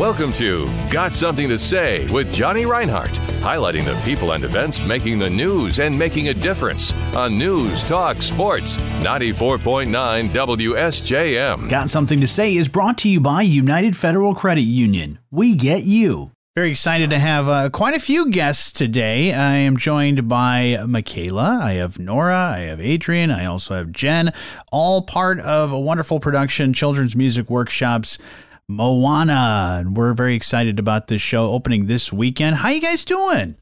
Welcome to Got Something to Say with Jonny Reinhardt, highlighting the people and events making the news and making a difference on News Talk Sports 94.9 WSJM. Got Something to Say is brought to you by United Federal Credit Union. We get you. Very excited to have uh, quite a few guests today. I am joined by Michaela, I have Nora, I have Adrian, I also have Jen, all part of a wonderful production, Children's Music Workshops. Moana. And we're very excited about this show opening this weekend. How you guys doing?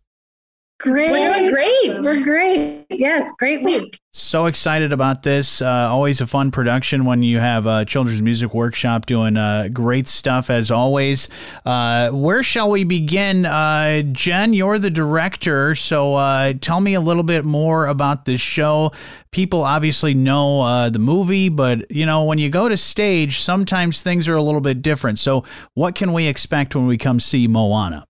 Great. We're doing great. We're great. Yes, great week. So excited about this. Uh, always a fun production when you have a children's music workshop doing uh, great stuff as always. Uh, where shall we begin? Uh, Jen, you're the director, so uh, tell me a little bit more about this show. People obviously know uh, the movie, but you know when you go to stage, sometimes things are a little bit different. So, what can we expect when we come see Moana?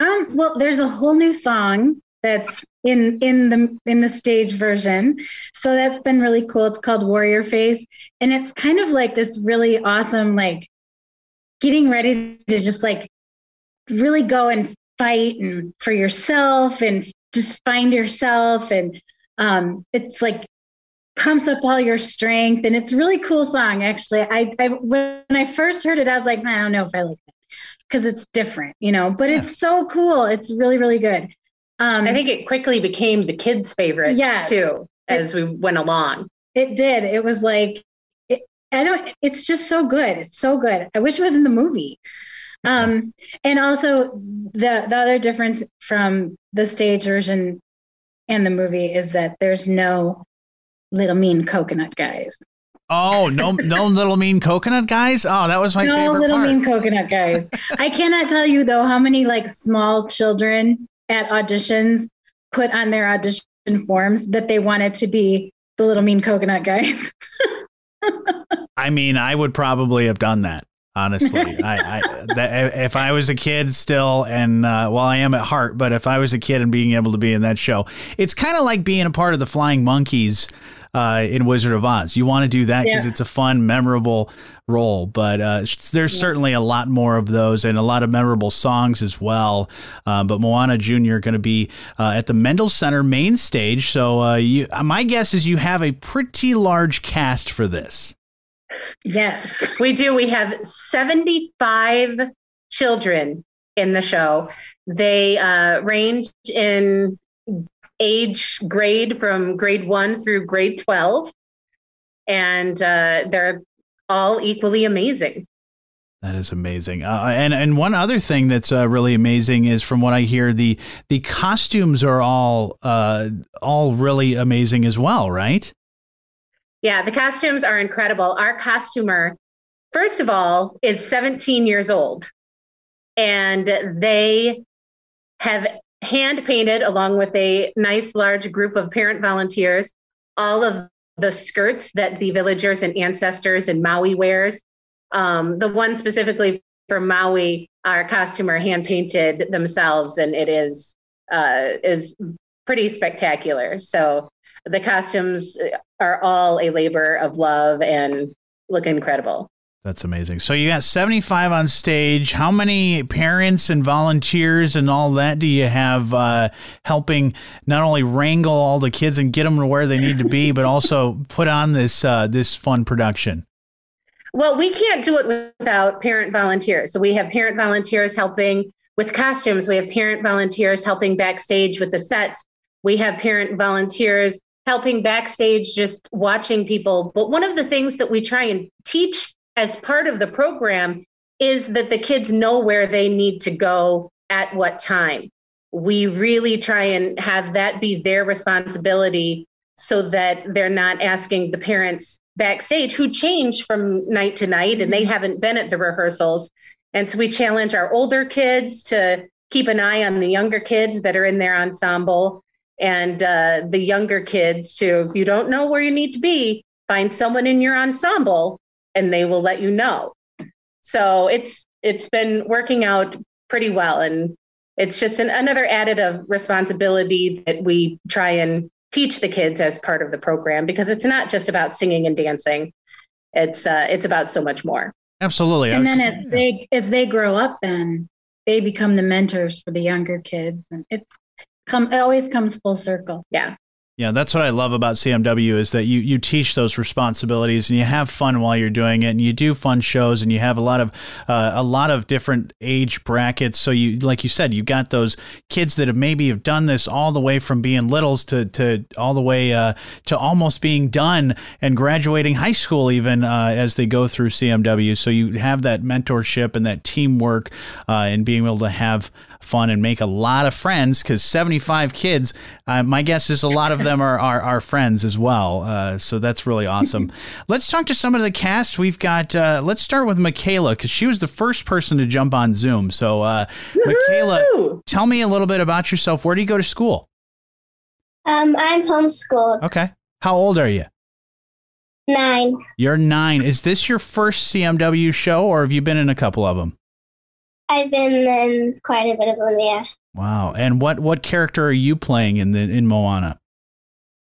Um, well, there's a whole new song that's in in the in the stage version. So that's been really cool. It's called Warrior Face. And it's kind of like this really awesome, like getting ready to just like really go and fight and for yourself and just find yourself. And um, it's like pumps up all your strength. And it's a really cool song, actually. I, I when I first heard it, I was like, I don't know if I like that because it's different, you know, but Yeah. it's so cool. It's really, really good. Um, I think it quickly became the kids' favorite Yes. too as we went along. it did. It was like, it, I don't, it's just so good. It's so good. I wish it was in the movie. Um, and also the, the other difference from the stage version and the movie is that there's no little mean coconut guys. Oh no, no little mean coconut guys. Oh, that was my no favorite little part. mean coconut guys. I cannot tell you though how many like small children at auditions put on their audition forms that they wanted to be the little mean coconut guys. I mean, I would probably have done that. Honestly, I, I that, if I was a kid still, and uh, well, I am at heart, but if I was a kid and being able to be in that show, it's kind of like being a part of the Flying Monkeys uh, in Wizard of Oz. You want to do that because Yeah. it's a fun, memorable role. But uh, there's certainly a lot more of those and a lot of memorable songs as well. Uh, but Moana Jr. going to be uh, at the Mendel Center main stage. So uh, you, my guess is you have a pretty large cast for this. yes. We do. We have 75 children in the show. They uh, range in age grade from grade one through grade 12. And uh, they're all equally amazing. That is amazing. Uh, and and one other thing that's uh, really amazing is from what I hear the the costumes are all uh, all really amazing as well, right? Yeah, the costumes are incredible. Our costumer, first of all, is 17 years old, and they have hand painted, along with a nice large group of parent volunteers, all of the skirts that the villagers and ancestors in Maui wears. Um, the one specifically for Maui, our costumer hand painted themselves, and it is uh, is pretty spectacular. So the costumes are all a labor of love and look incredible. That's amazing. So you got 75 on stage. How many parents and volunteers and all that do you have uh, helping not only wrangle all the kids and get them to where they need to be, but also put on this uh, this fun production? Well, we can't do it without parent volunteers. So we have parent volunteers helping with costumes. We have parent volunteers helping backstage with the sets. We have parent volunteers helping backstage just watching people. But one of the things that we try and teach as part of the program is that the kids know where they need to go at what time. We really try and have that be their responsibility so that they're not asking the parents backstage who change from night to night and they haven't been at the rehearsals. And so we challenge our older kids to keep an eye on the younger kids that are in their ensemble and uh, the younger kids to, if you don't know where you need to be, find someone in your ensemble and they will let you know. So it's it's been working out pretty well and it's just an, another additive responsibility that we try and teach the kids as part of the program because it's not just about singing and dancing. It's uh, it's about so much more. Absolutely. And then as they as they grow up, then they become the mentors for the younger kids, and it's come it always comes full circle. Yeah. Yeah, that's what I love about CMW is that you you teach those responsibilities and you have fun while you're doing it, and you do fun shows, and you have a lot of uh, a lot of different age brackets. So you, like you said, you got those kids that have maybe have done this all the way from being littles to to all the way uh, to almost being done and graduating high school, even uh, as they go through CMW. So you have that mentorship and that teamwork, uh, and being able to have fun and make a lot of friends because 75 kids, uh, my guess is a lot of them are, are, are friends as well. Uh, so that's really awesome. let's talk to some of the cast. We've got, uh, let's start with Michaela because she was the first person to jump on Zoom. So, uh, Michaela, tell me a little bit about yourself. Where do you go to school? Um, I'm homeschooled. Okay. How old are you? Nine. You're nine. Is this your first CMW show or have you been in a couple of them? I've been in quite a bit of them, yeah. Wow. And what what character are you playing in the in Moana?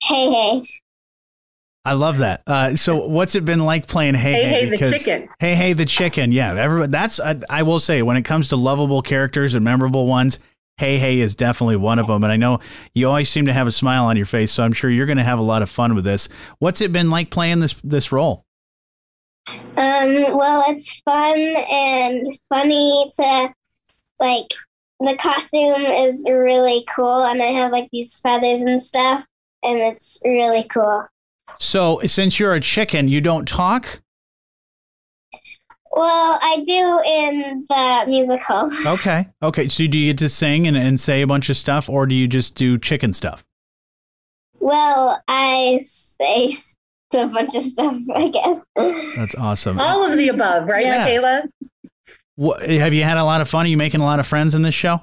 Hey, hey. I love that. Uh, so, what's it been like playing Hey Hey, Hey? hey, the chicken. Heihei the chicken. Yeah, everyone. That's I, I will say when it comes to lovable characters and memorable ones, Heihei is definitely one of them. And I know you always seem to have a smile on your face, so I'm sure you're going to have a lot of fun with this. What's it been like playing this this role? Um, well, it's fun and funny to, like, the costume is really cool, and I have, like, these feathers and stuff, and it's really cool. So, since you're a chicken, you don't talk. Well, I do in the musical. Okay. Okay. So, do you get to sing and, and say a bunch of stuff, or do you just do chicken stuff? Well, I say a bunch of stuff, I guess. That's awesome. All of the above, right, Yeah. Michaela? What, have you had a lot of fun? Are you making a lot of friends in this show?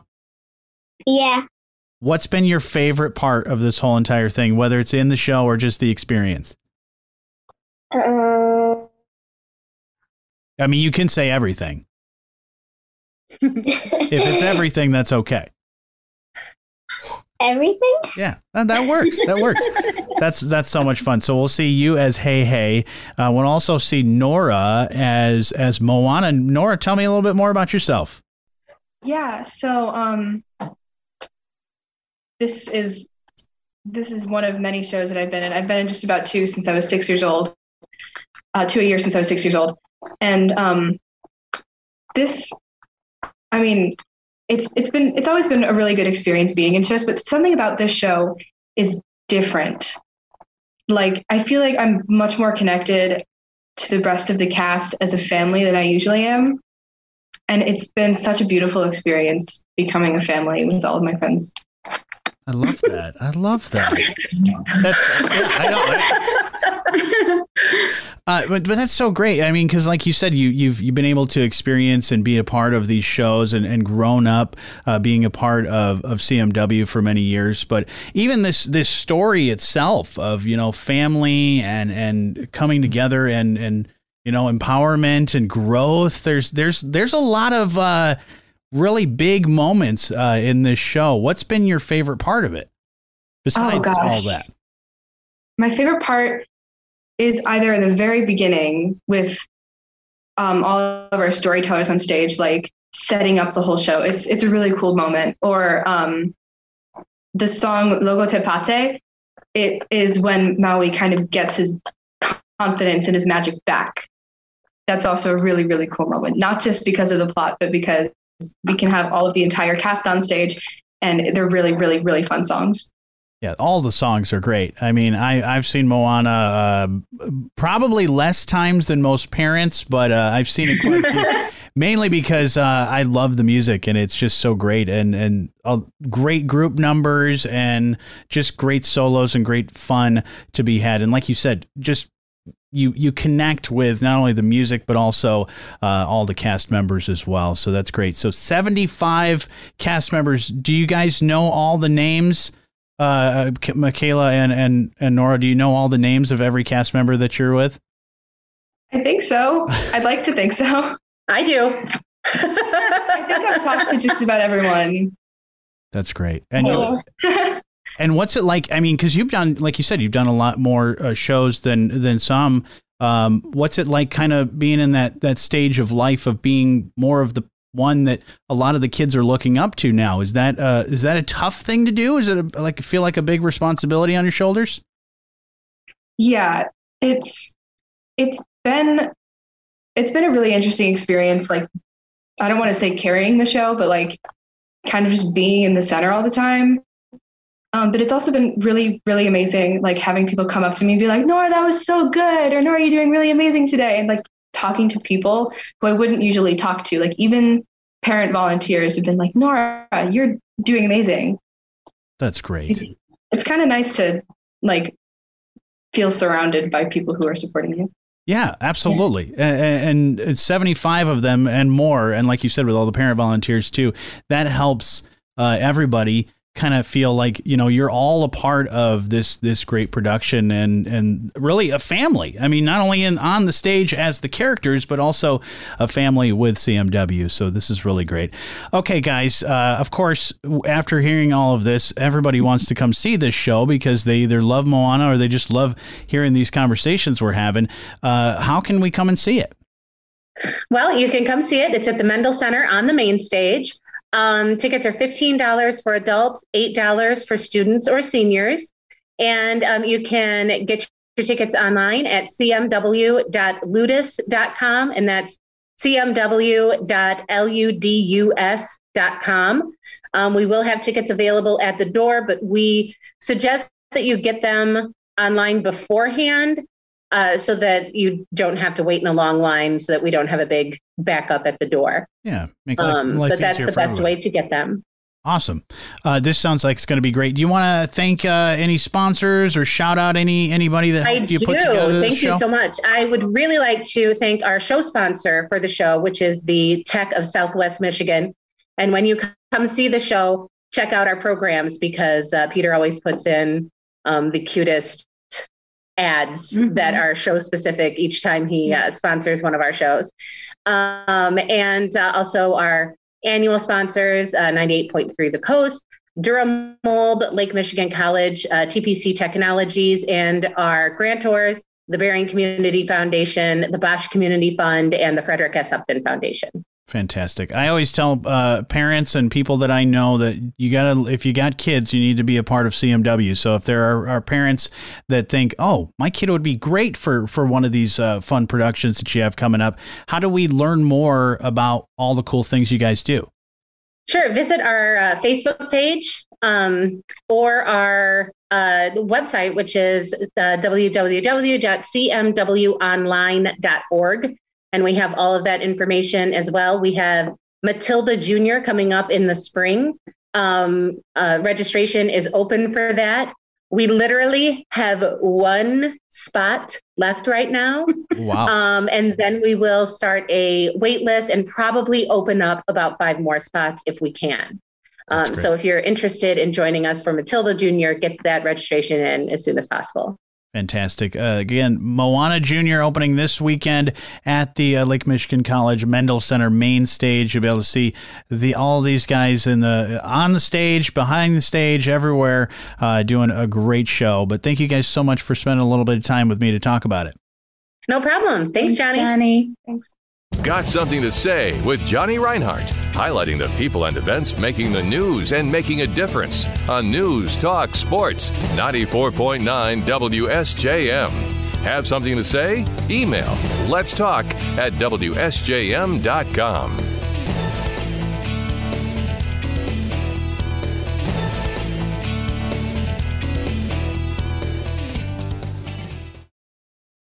Yeah. What's been your favorite part of this whole entire thing, whether it's in the show or just the experience? Um, I mean, you can say everything. If it's everything, that's okay. Everything? Yeah, that, that works. That works. That's that's so much fun. So we'll see you as Heihei. Uh, we'll also see Nora as as Moana. Nora, tell me a little bit more about yourself. Yeah, so um this is this is one of many shows that I've been in. I've been in just about two since I was six years old. Uh, two a year since I was six years old. And um this I mean, it's it's been it's always been a really good experience being in shows, but something about this show is different. Like I feel like I'm much more connected to the rest of the cast as a family than I usually am and it's been such a beautiful experience becoming a family with all of my friends. I love that. I love that. That's yeah, I know. I- Uh, but but that's so great. I mean, because like you said, you you've you've been able to experience and be a part of these shows and, and grown up uh, being a part of, of CMW for many years. But even this this story itself of you know family and and coming together and and you know empowerment and growth. There's there's there's a lot of uh, really big moments uh, in this show. What's been your favorite part of it? Besides all that. My favorite part is either in the very beginning with um, all of our storytellers on stage, like setting up the whole show. It's it's a really cool moment. Or um, the song Logo Te Pate. It is when Maui kind of gets his confidence and his magic back. That's also a really really cool moment. Not just because of the plot, but because we can have all of the entire cast on stage, and they're really really really fun songs. Yeah, all the songs are great. I mean, I I've seen Moana uh, probably less times than most parents, but uh, I've seen it quite a few. Mainly because uh, I love the music and it's just so great and and uh, great group numbers and just great solos and great fun to be had. And like you said, just you you connect with not only the music but also uh, all the cast members as well. So that's great. So seventy five cast members. Do you guys know all the names? Uh, Michaela and, and and Nora, do you know all the names of every cast member that you're with? I think so. I'd like to think so. I do. I think I've talked to just about everyone. That's great. And you, and what's it like? I mean, because you've done, like you said, you've done a lot more uh, shows than than some. Um, what's it like, kind of being in that that stage of life of being more of the one that a lot of the kids are looking up to now? Is that uh, is that a tough thing to do? Is it a, like feel like a big responsibility on your shoulders? Yeah, it's it's been it's been a really interesting experience. Like I don't want to say carrying the show, but like kind of just being in the center all the time. Um, but it's also been really, really amazing, like having people come up to me and be like, Nora, that was so good, or Nora, you're doing really amazing today. And like talking to people who I wouldn't usually talk to. Like even parent volunteers have been like, Nora, you're doing amazing. That's great. It's, it's kind of nice to like feel surrounded by people who are supporting you. Yeah, absolutely. And, and 75 of them and more. And like you said, with all the parent volunteers too, that helps uh, everybody kind of feel like you know you're all a part of this this great production and and really a family. I mean, not only in on the stage as the characters, but also a family with CMW. So this is really great. Okay, guys. Uh, of course, after hearing all of this, everybody wants to come see this show because they either love Moana or they just love hearing these conversations we're having. Uh, how can we come and see it? Well, you can come see it. It's at the Mendel Center on the main stage. Um, tickets are $15 for adults, $8 for students or seniors. And um, you can get your tickets online at cmw.ludus.com, and that's cmw.ludus.com. Um, we will have tickets available at the door, but we suggest that you get them online beforehand uh, so that you don't have to wait in a long line so that we don't have a big backup at the door. Yeah. Make life, um, life but that's the best everybody. way to get them. Awesome. Uh, this sounds like it's going to be great. Do you want to thank uh, any sponsors or shout out any anybody that I you do. put together? Thank you so much. I would really like to thank our show sponsor for the show, which is the Tech of Southwest Michigan. And when you come see the show, check out our programs because uh, Peter always puts in um, the cutest ads mm-hmm. that are show specific each time he uh, sponsors one of our shows. Um, and uh, also our annual sponsors uh, 98.3 The Coast, Durham Mold, Lake Michigan College, uh, TPC Technologies, and our grantors, the Berrien Community Foundation, the Bosch Community Fund, and the Frederick S. Upton Foundation. Fantastic. I always tell uh, parents and people that I know that you gotta, if you got kids, you need to be a part of CMW. So if there are, are parents that think, oh, my kid would be great for for one of these uh, fun productions that you have coming up, how do we learn more about all the cool things you guys do? Sure. Visit our uh, Facebook page um, or our uh, website, which is uh, www.cmwonline.org. And we have all of that information as well. We have Matilda Junior coming up in the spring. Um, uh, registration is open for that. We literally have one spot left right now. Wow. Um, and then we will start a wait list and probably open up about five more spots if we can. Um, so if you're interested in joining us for Matilda Junior, get that registration in as soon as possible. Fantastic. Uh, again, Moana Jr. opening this weekend at the uh, Lake Michigan College Mendel Center main stage. You'll be able to see the all these guys in the on the stage, behind the stage, everywhere, uh, doing a great show. But thank you guys so much for spending a little bit of time with me to talk about it. No problem. Thanks, Thanks Jonny. Jonny. Thanks. Got something to say with Jonny Reinhardt, highlighting the people and events making the news and making a difference on News Talk Sports 94.9 WSJM. Have something to say? Email let's talk at WSJM.com.